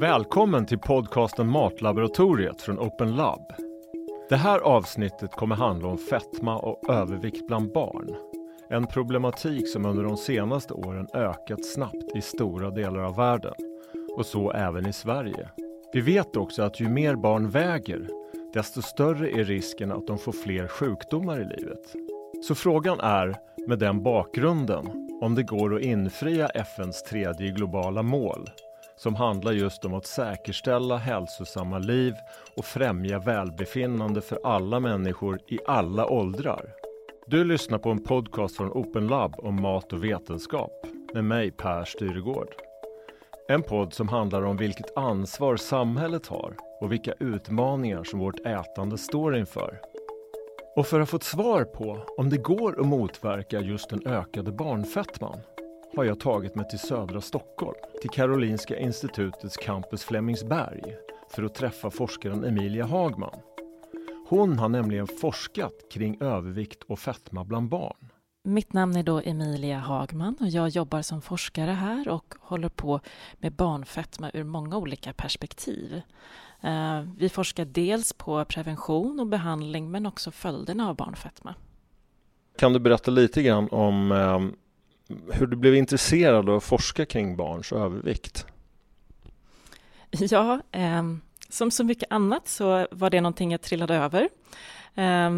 Välkommen till podcasten Matlaboratoriet från Open Lab. Det här avsnittet kommer handla om fetma och övervikt bland barn. En problematik som under de senaste åren ökat snabbt i stora delar av världen och så även i Sverige. Vi vet också att ju mer barn väger, desto större är risken att de får fler sjukdomar i livet. Så frågan är, med den bakgrunden, om det går att infria FNs tredje globala mål som handlar just om att säkerställa hälsosamma liv och främja välbefinnande för alla människor i alla åldrar. Du lyssnar på en podcast från Open Lab om mat och vetenskap med mig Per Styregård. En podd som handlar om vilket ansvar samhället har och vilka utmaningar som vårt ätande står inför. Och för att få ett svar på om det går att motverka just den ökade barnfettman har jag tagit mig till södra Stockholm, till Karolinska institutets campus Flemingsberg för att träffa forskaren Emilia Hagman. Hon har nämligen forskat kring övervikt och fetma bland barn. Mitt namn är då Emilia Hagman och jag jobbar som forskare här och håller på med barnfetma ur många olika perspektiv. Eh, vi forskar dels på prevention och behandling men också följderna av barnfetma. Kan du berätta lite grann om eh, hur du blev intresserad av att forska kring barns övervikt? Ja, eh, som så mycket annat så var det någonting jag trillade över. Eh,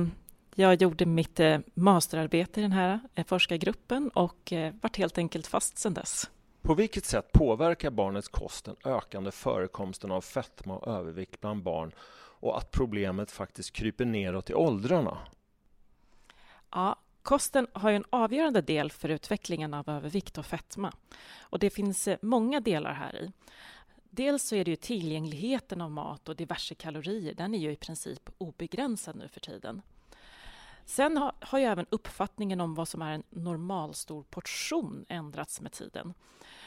jag gjorde mitt eh, masterarbete i den här eh, forskargruppen och eh, vart helt enkelt fast sedan dess. På vilket sätt påverkar barnets kost den ökande förekomsten av fetma och övervikt bland barn och att problemet faktiskt kryper neråt i åldrarna? Ja, Kosten har en avgörande del för utvecklingen av övervikt och fetma. Och det finns eh, många delar här i. Dels så är det ju tillgängligheten av mat och diverse kalorier. Den är ju i princip obegränsad nu för tiden. Sen har, har ju även uppfattningen om vad som är en normalstor portion ändrats med tiden.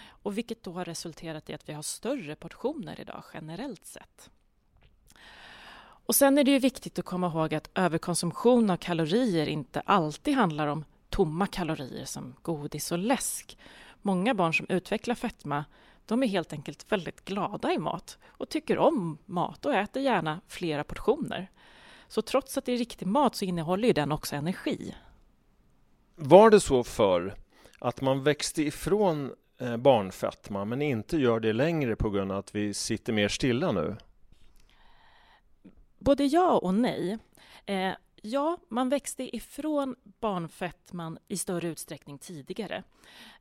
Och vilket då har resulterat i att vi har större portioner idag generellt sett. Och sen är det ju viktigt att komma ihåg att överkonsumtion av kalorier inte alltid handlar om tomma kalorier som godis och läsk. Många barn som utvecklar fetma de är helt enkelt väldigt glada i mat och tycker om mat och äter gärna flera portioner. Så trots att det är riktig mat så innehåller ju den också energi. Var det så för att man växte ifrån eh, barnfetma men inte gör det längre på grund av att vi sitter mer stilla nu? Både ja och nej. Eh, ja, man växte ifrån barnfettman i större utsträckning tidigare.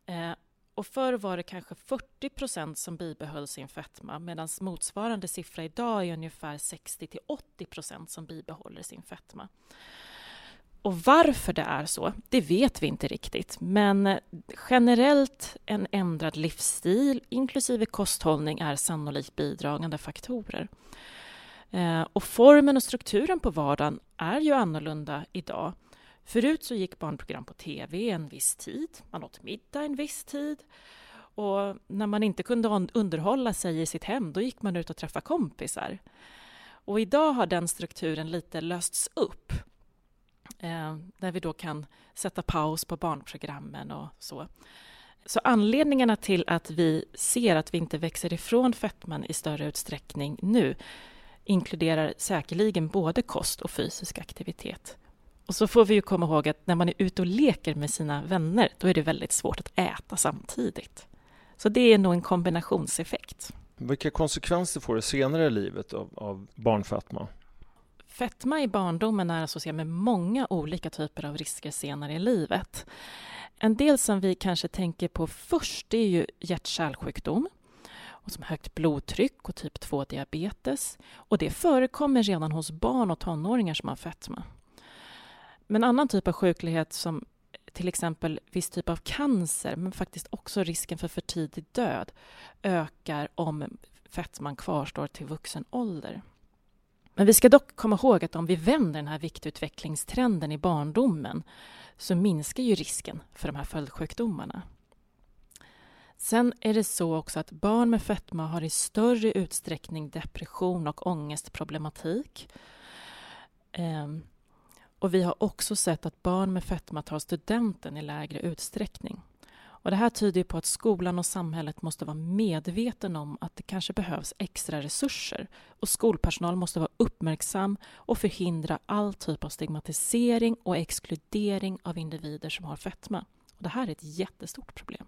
Eh, och förr var det kanske 40 procent som bibehöll sin fetma medan motsvarande siffra idag är ungefär 60 till 80 procent som bibehåller sin fetma. Och varför det är så, det vet vi inte riktigt. Men eh, generellt en ändrad livsstil inklusive kosthållning är sannolikt bidragande faktorer. Eh, och formen och strukturen på vardagen är ju annorlunda idag. Förut så gick barnprogram på tv en viss tid, man åt middag en viss tid och när man inte kunde underhålla sig i sitt hem då gick man ut och träffade kompisar. Och idag har den strukturen lite lösts upp eh, där vi då kan sätta paus på barnprogrammen och så. Så anledningarna till att vi ser att vi inte växer ifrån fetman i större utsträckning nu inkluderar säkerligen både kost och fysisk aktivitet. Och så får vi ju komma ihåg att när man är ute och leker med sina vänner, då är det väldigt svårt att äta samtidigt. Så det är nog en kombinationseffekt. Vilka konsekvenser får det senare i livet av, av barnfetma? Fetma i barndomen är associerat med många olika typer av risker senare i livet. En del som vi kanske tänker på först det är ju hjärt-kärlsjukdom och som högt blodtryck och typ 2-diabetes. Och det förekommer redan hos barn och tonåringar som har fetma. Men annan typ av sjuklighet som till exempel viss typ av cancer men faktiskt också risken för för tidig död ökar om fetman kvarstår till vuxen ålder. Men vi ska dock komma ihåg att om vi vänder den här viktutvecklingstrenden i barndomen så minskar ju risken för de här följdsjukdomarna. Sen är det så också att barn med fetma har i större utsträckning depression och ångestproblematik. Ehm, och vi har också sett att barn med fetma tar studenten i lägre utsträckning. Och det här tyder på att skolan och samhället måste vara medveten om att det kanske behövs extra resurser och skolpersonal måste vara uppmärksam och förhindra all typ av stigmatisering och exkludering av individer som har fetma. Och det här är ett jättestort problem.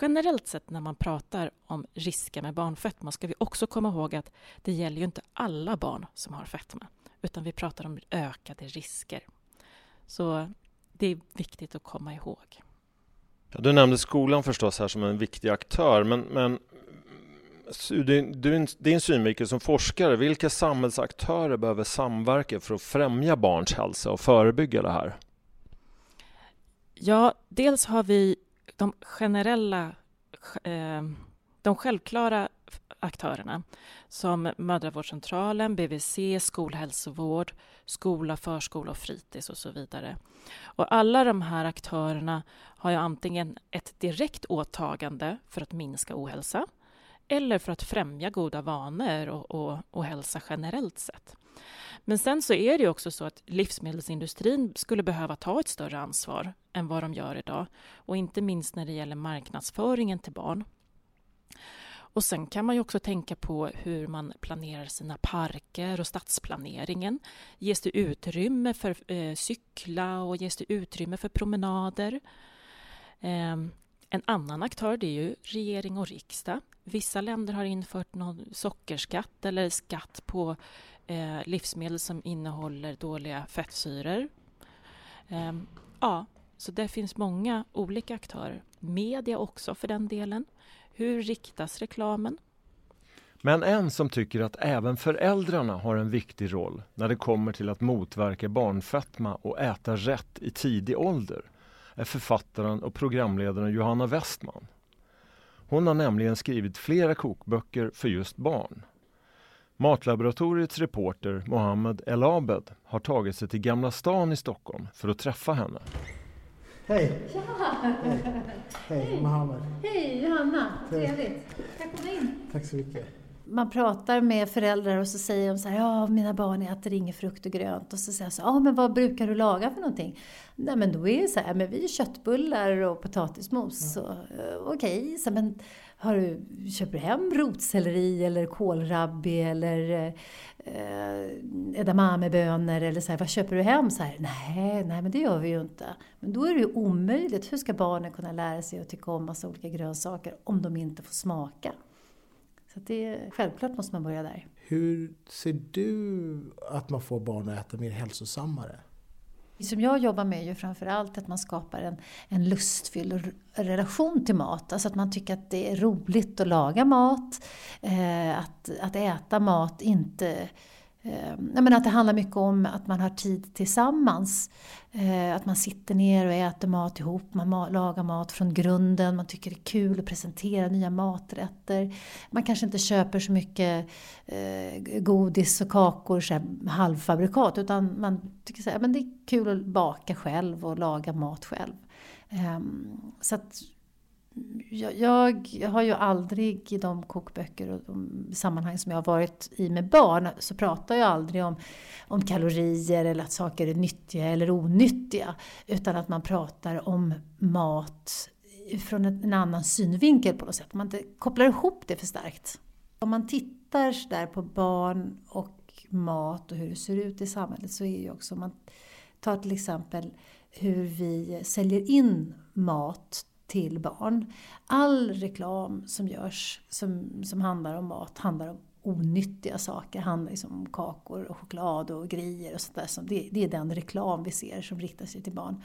Generellt sett när man pratar om risker med barnfetma ska vi också komma ihåg att det gäller ju inte alla barn som har fetma utan vi pratar om ökade risker. Så det är viktigt att komma ihåg. Ja, du nämnde skolan förstås här som en viktig aktör, men, men du, din synvinkel som forskare, vilka samhällsaktörer behöver samverka för att främja barns hälsa och förebygga det här? Ja, dels har vi de generella, eh, de självklara aktörerna som mödravårdscentralen, BVC, skolhälsovård, skola, förskola och fritids och så vidare. Och alla de här aktörerna har ju antingen ett direkt åtagande för att minska ohälsa eller för att främja goda vanor och, och, och hälsa generellt sett. Men sen så är det också så att livsmedelsindustrin skulle behöva ta ett större ansvar än vad de gör idag och inte minst när det gäller marknadsföringen till barn. Och sen kan man ju också tänka på hur man planerar sina parker och stadsplaneringen. Ges det utrymme för eh, cykla och ges det utrymme för promenader? Eh, en annan aktör det är ju regering och riksdag. Vissa länder har infört någon sockerskatt eller skatt på eh, livsmedel som innehåller dåliga fettsyror. Eh, ja, så det finns många olika aktörer. Media också för den delen. Hur riktas reklamen? Men en som tycker att även föräldrarna har en viktig roll när det kommer till att motverka barnfetma och äta rätt i tidig ålder är författaren och programledaren Johanna Westman. Hon har nämligen skrivit flera kokböcker för just barn. Matlaboratoriets reporter Mohammed El Abed har tagit sig till Gamla stan i Stockholm för att träffa henne. Hej! Ja. Hej, Hej. Mohammed. Hej Johanna, trevligt. Kan komma in? Tack så mycket. Man pratar med föräldrar och så säger de så här, ja mina barn äter ingen frukt och grönt. Och så säger jag så ja men vad brukar du laga för någonting? Nej men då är det så här, men vi gör köttbullar och potatismos. Ja. Eh, okej, okay, men har du, köper du hem rotselleri eller kålrabbi eller eh, edamamebönor eller så här, vad köper du hem? Så här, nej, nej, men det gör vi ju inte. Men då är det ju omöjligt. Hur ska barnen kunna lära sig att tycka om massa olika grönsaker om de inte får smaka? Så det, självklart måste man börja där. Hur ser du att man får barn att äta mer hälsosammare? Det som jag jobbar med är ju framförallt att man skapar en, en lustfylld relation till mat. Alltså att man tycker att det är roligt att laga mat. Eh, att, att äta mat inte Eh, menar att det handlar mycket om att man har tid tillsammans. Eh, att man sitter ner och äter mat ihop, man lagar mat från grunden, man tycker det är kul att presentera nya maträtter. Man kanske inte köper så mycket eh, godis och kakor, så här, halvfabrikat, utan man tycker att det är kul att baka själv och laga mat själv. Ehm, så att jag, jag, har ju aldrig i de kokböcker och de sammanhang som jag har varit i med barn så pratar jag aldrig om, om kalorier eller att saker är nyttiga eller onyttiga. Utan att man pratar om mat från en annan synvinkel på något sätt. Man inte kopplar ihop det för starkt. Om man tittar där på barn och mat och hur det ser ut i samhället så är ju också, om man tar till exempel hur vi säljer in mat till barn. All reklam som görs som, som handlar om mat handlar om onyttiga saker. Handlar liksom om kakor och choklad och grejer och sånt där. Det, det är den reklam vi ser som riktar sig till barn.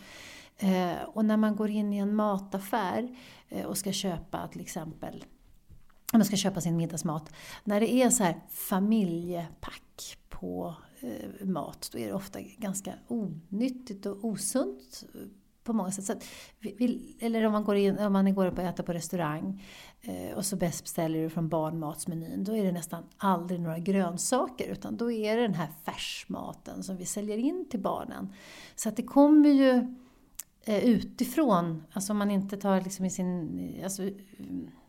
Eh, och när man går in i en mataffär eh, och ska köpa till exempel man ska köpa sin middagsmat. När det är så här familjepack på eh, mat, då är det ofta ganska onyttigt och osunt på många sätt. Så vi, eller om man går in, om man går upp och äter på restaurang eh, och så beställer du från barnmatsmenyn, då är det nästan aldrig några grönsaker utan då är det den här färsmaten som vi säljer in till barnen. Så att det kommer ju eh, utifrån, alltså om man inte tar liksom i sin, eh, alltså,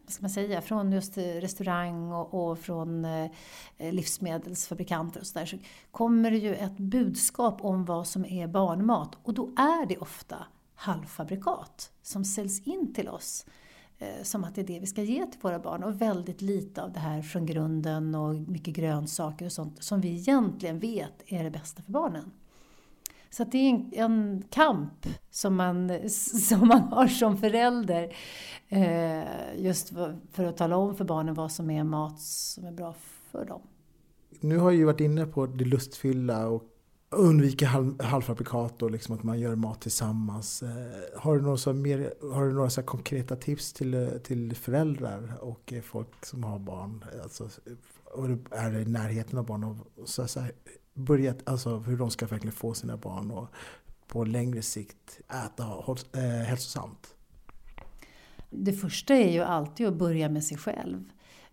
vad ska man säga, från just restaurang och, och från eh, livsmedelsfabrikanter och sådär så kommer det ju ett budskap om vad som är barnmat och då är det ofta halvfabrikat som säljs in till oss eh, som att det är det vi ska ge till våra barn och väldigt lite av det här från grunden och mycket grönsaker och sånt som vi egentligen vet är det bästa för barnen. Så det är en, en, kamp som man, som man har som förälder. Eh, just för, att tala om för barnen vad som är mat som är bra för dem. Nu har jag ju varit inne på det lustfyllda och undvika halv, halvfabrikat och liksom att man gör mat tillsammans. Eh, har du några, så mer, har du några så konkreta tips till, eh, till föräldrar och eh, folk som har barn? Alltså, och är i närheten av barn? Och så, så här, börja, alltså hur de ska verkligen få sina barn och på längre sikt äta hälsosamt? Det första är ju alltid att börja med sig själv.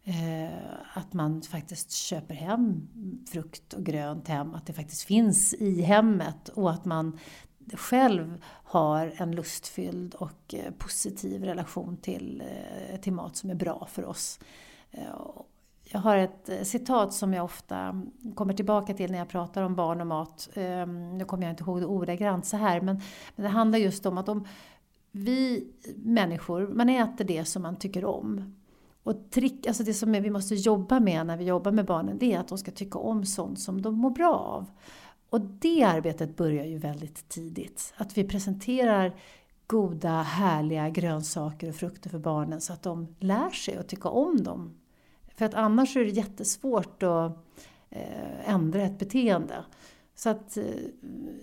Eh, att man faktiskt köper hem frukt och grönt hem, att det faktiskt finns i hemmet och att man själv har en lustfylld och eh, positiv relation till, eh, till mat som är bra för oss. Jag har ett citat som jag ofta kommer tillbaka till när jag pratar om barn och mat. Ehm, nu kommer jag inte ihåg det ordagrant så här, men, men det handlar just om att om vi människor, man äter det som man tycker om. Och trick, alltså det som vi måste jobba med när vi jobbar med barnen, det är att de ska tycka om sånt som de mår bra av. Och det arbetet börjar ju väldigt tidigt. Att vi presenterar goda, härliga grönsaker och frukter för barnen så att de lär sig att tycka om dem för att annars är det jättesvårt att eh, ändra ett beteende. Så att eh,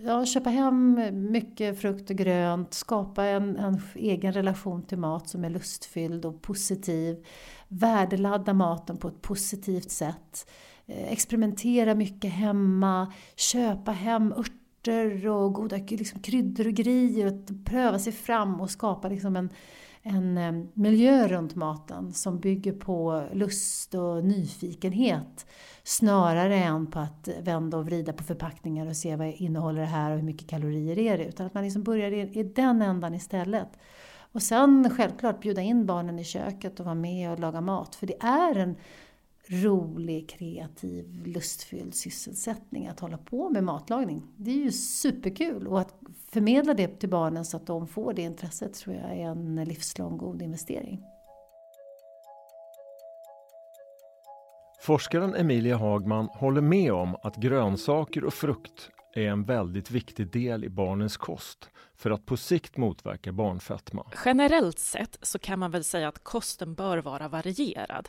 ja, köpa hem mycket frukt och grönt, skapa en, en, egen relation till mat som är lustfylld och positiv. Värdeladda maten på ett positivt sätt. Eh, experimentera mycket hemma, köpa hem örter och goda liksom, kryddor och grejer och pröva sig fram och skapa liksom en, en miljö runt maten som bygger på lust och nyfikenhet snarare än på att vända och vrida på förpackningar och se vad innehåller det här och hur mycket kalorier är det. Utan att man liksom börjar i, den ändan istället. Och sen självklart bjuda in barnen i köket och vara med och laga mat. För det är en rolig, kreativ, lustfylld sysselsättning att hålla på med matlagning. Det är ju superkul och att förmedla det till barnen så att de får det intresset tror jag är en livslång god investering. Forskaren Emilia Hagman håller med om att grönsaker och frukt är en väldigt viktig del i barnens kost för att på sikt motverka barnfetma. Generellt sett så kan man väl säga att kosten bör vara varierad.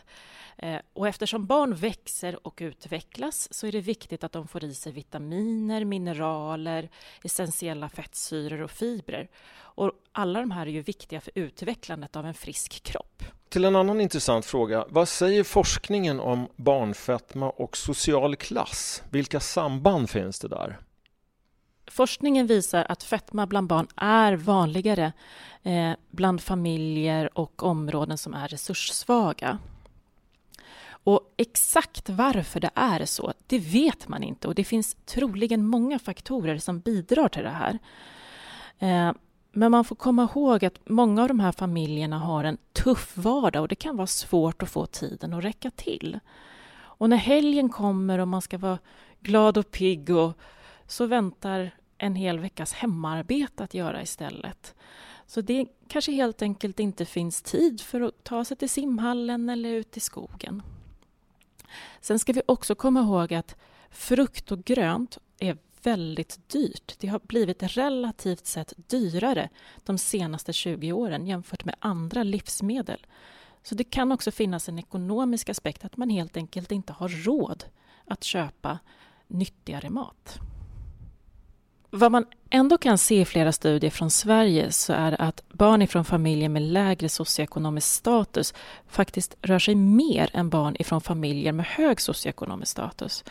Eh, och eftersom barn växer och utvecklas så är det viktigt att de får i sig vitaminer, mineraler, essentiella fettsyror och fibrer. Och alla de här är ju viktiga för utvecklandet av en frisk kropp. Till en annan intressant fråga. Vad säger forskningen om barnfetma och social klass? Vilka samband finns det där? Forskningen visar att fetma bland barn är vanligare eh, bland familjer och områden som är resurssvaga. Och exakt varför det är så, det vet man inte och det finns troligen många faktorer som bidrar till det här. Eh, men man får komma ihåg att många av de här familjerna har en tuff vardag och det kan vara svårt att få tiden att räcka till. Och när helgen kommer och man ska vara glad och pigg och så väntar en hel veckas hemarbete att göra istället. Så det kanske helt enkelt inte finns tid för att ta sig till simhallen eller ut i skogen. Sen ska vi också komma ihåg att frukt och grönt är väldigt dyrt. Det har blivit relativt sett dyrare de senaste 20 åren jämfört med andra livsmedel. Så det kan också finnas en ekonomisk aspekt, att man helt enkelt inte har råd att köpa nyttigare mat. Vad man ändå kan se i flera studier från Sverige så är att barn ifrån familjer med lägre socioekonomisk status faktiskt rör sig mer än barn ifrån familjer med hög socioekonomisk status.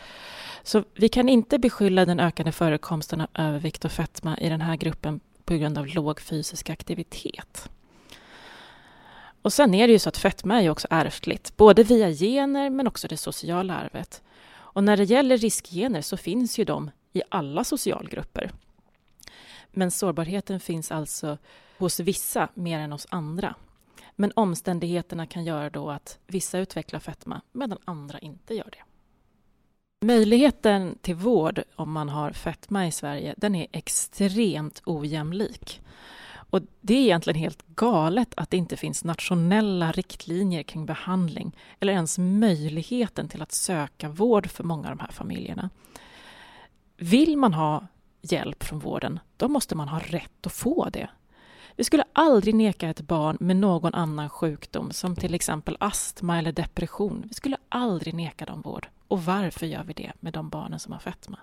Så vi kan inte beskylla den ökande förekomsten av övervikt och fetma i den här gruppen på grund av låg fysisk aktivitet. Och sen är det ju så att fetma är ju också ärftligt, både via gener men också det sociala arvet. Och när det gäller riskgener så finns ju de i alla socialgrupper. Men sårbarheten finns alltså hos vissa mer än hos andra. Men omständigheterna kan göra då att vissa utvecklar fetma medan andra inte gör det. Möjligheten till vård om man har fetma i Sverige den är extremt ojämlik. Och det är egentligen helt galet att det inte finns nationella riktlinjer kring behandling eller ens möjligheten till att söka vård för många av de här familjerna. Vill man ha hjälp från vården, då måste man ha rätt att få det. Vi skulle aldrig neka ett barn med någon annan sjukdom som till exempel astma eller depression. Vi skulle aldrig neka dem vård. Och varför gör vi det med de barnen som har fetma?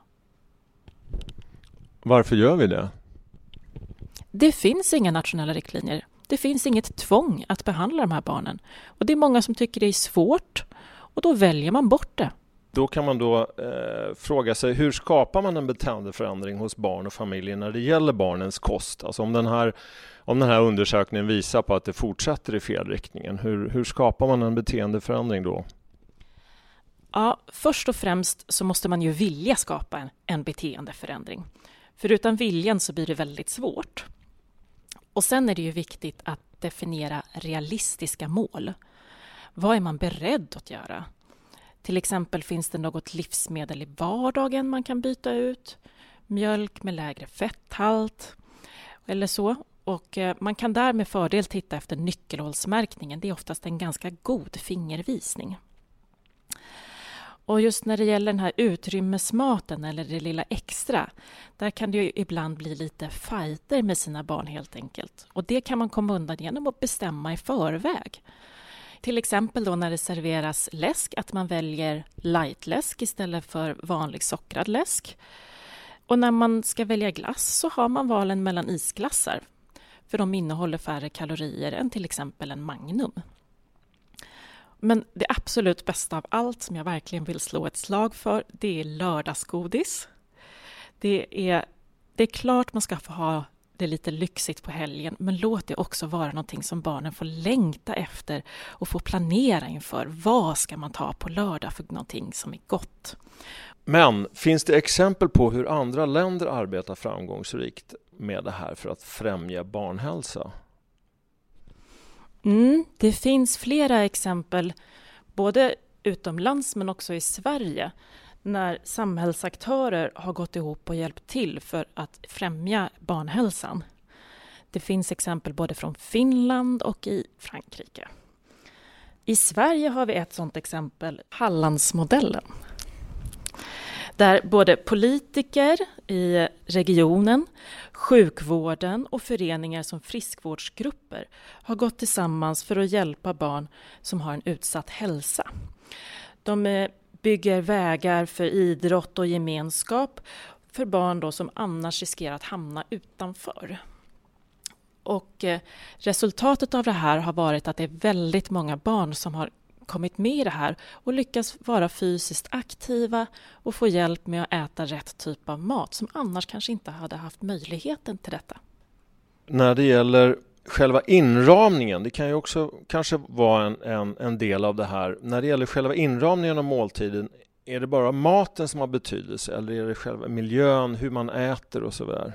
Varför gör vi det? Det finns inga nationella riktlinjer. Det finns inget tvång att behandla de här barnen. Och det är många som tycker det är svårt och då väljer man bort det. Då kan man då eh, fråga sig hur skapar man en beteendeförändring hos barn och familjer när det gäller barnens kost? Alltså om den här, om den här undersökningen visar på att det fortsätter i fel riktningen, hur, hur skapar man en beteendeförändring då? Ja, först och främst så måste man ju vilja skapa en, en beteendeförändring. För utan viljan så blir det väldigt svårt. Och sen är det ju viktigt att definiera realistiska mål. Vad är man beredd att göra? Till exempel finns det något livsmedel i vardagen man kan byta ut? Mjölk med lägre fetthalt eller så. Och eh, man kan där med fördel titta efter nyckelhålsmärkningen. Det är oftast en ganska god fingervisning. Och just när det gäller den här utrymmesmaten eller det lilla extra, där kan det ju ibland bli lite fighter med sina barn helt enkelt. Och det kan man komma undan genom att bestämma i förväg. Till exempel då när det serveras läsk, att man väljer lightläsk istället för vanlig sockrad läsk. Och när man ska välja glass så har man valen mellan isglassar, för de innehåller färre kalorier än till exempel en Magnum. Men det absolut bästa av allt som jag verkligen vill slå ett slag för, det är lördagsgodis. Det är, det är klart man ska få ha det lite lyxigt på helgen, men låt det också vara någonting som barnen får längta efter och få planera inför. Vad ska man ta på lördag för någonting som är gott? Men finns det exempel på hur andra länder arbetar framgångsrikt med det här för att främja barnhälsa? Mm, det finns flera exempel, både utomlands men också i Sverige, när samhällsaktörer har gått ihop och hjälpt till för att främja barnhälsan. Det finns exempel både från Finland och i Frankrike. I Sverige har vi ett sådant exempel, Hallandsmodellen. Där både politiker i regionen, sjukvården och föreningar som friskvårdsgrupper har gått tillsammans för att hjälpa barn som har en utsatt hälsa. De eh, bygger vägar för idrott och gemenskap för barn då som annars riskerar att hamna utanför. Och eh, resultatet av det här har varit att det är väldigt många barn som har kommit med i det här och lyckas vara fysiskt aktiva och få hjälp med att äta rätt typ av mat som annars kanske inte hade haft möjligheten till detta. När det gäller själva inramningen, det kan ju också kanske vara en, en, en del av det här. När det gäller själva inramningen av måltiden, är det bara maten som har betydelse eller är det själva miljön, hur man äter och så vidare?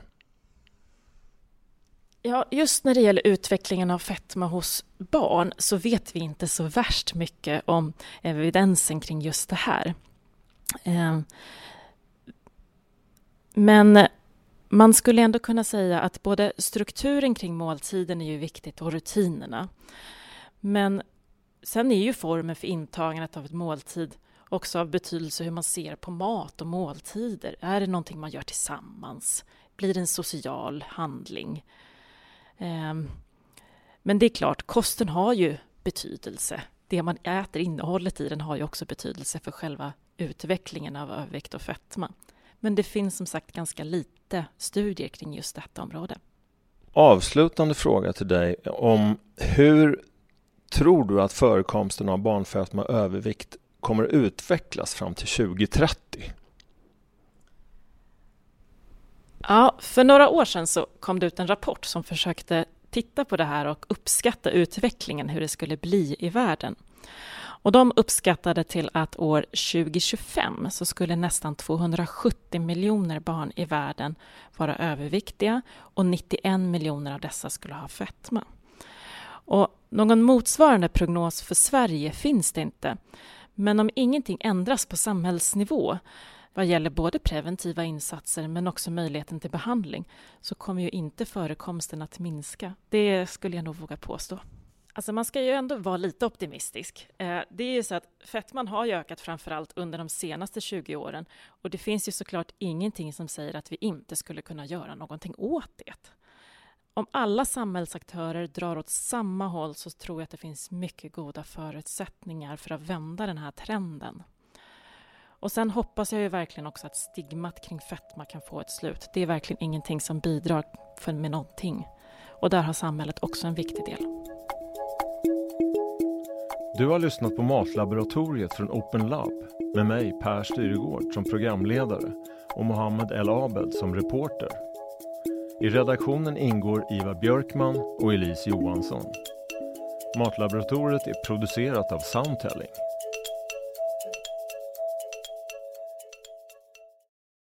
Ja, just när det gäller utvecklingen av fetma hos barn så vet vi inte så värst mycket om evidensen kring just det här. Ehm, men man skulle ändå kunna säga att både strukturen kring måltiden är ju viktigt och rutinerna. Men sen är ju formen för intagandet av ett måltid också av betydelse hur man ser på mat och måltider. Är det någonting man gör tillsammans? Blir det en social handling? Ehm, men det är klart, kosten har ju betydelse. Det man äter, innehållet i den, har ju också betydelse för själva utvecklingen av övervikt och fetma. Men det finns som sagt ganska lite studier kring just detta område. Avslutande fråga till dig om hur tror du att förekomsten av barnfetma och övervikt kommer att utvecklas fram till 2030? Ja, för några år sedan så kom det ut en rapport som försökte titta på det här och uppskatta utvecklingen, hur det skulle bli i världen. Och de uppskattade till att år 2025 så skulle nästan 270 miljoner barn i världen vara överviktiga och 91 miljoner av dessa skulle ha fetma. Och någon motsvarande prognos för Sverige finns det inte. Men om ingenting ändras på samhällsnivå vad gäller både preventiva insatser men också möjligheten till behandling så kommer ju inte förekomsten att minska. Det skulle jag nog våga påstå. Alltså man ska ju ändå vara lite optimistisk. Eh, det är ju så att fettman har ju ökat framför allt under de senaste 20 åren och det finns ju såklart ingenting som säger att vi inte skulle kunna göra någonting åt det. Om alla samhällsaktörer drar åt samma håll så tror jag att det finns mycket goda förutsättningar för att vända den här trenden. Och sen hoppas jag ju verkligen också att stigmat kring fetma kan få ett slut. Det är verkligen ingenting som bidrar för med någonting. Och där har samhället också en viktig del. Du har lyssnat på Matlaboratoriet från Open Lab med mig Per Styregård som programledare och Mohammed El Abed som reporter. I redaktionen ingår Ivar Björkman och Elise Johansson. Matlaboratoriet är producerat av Soundtelling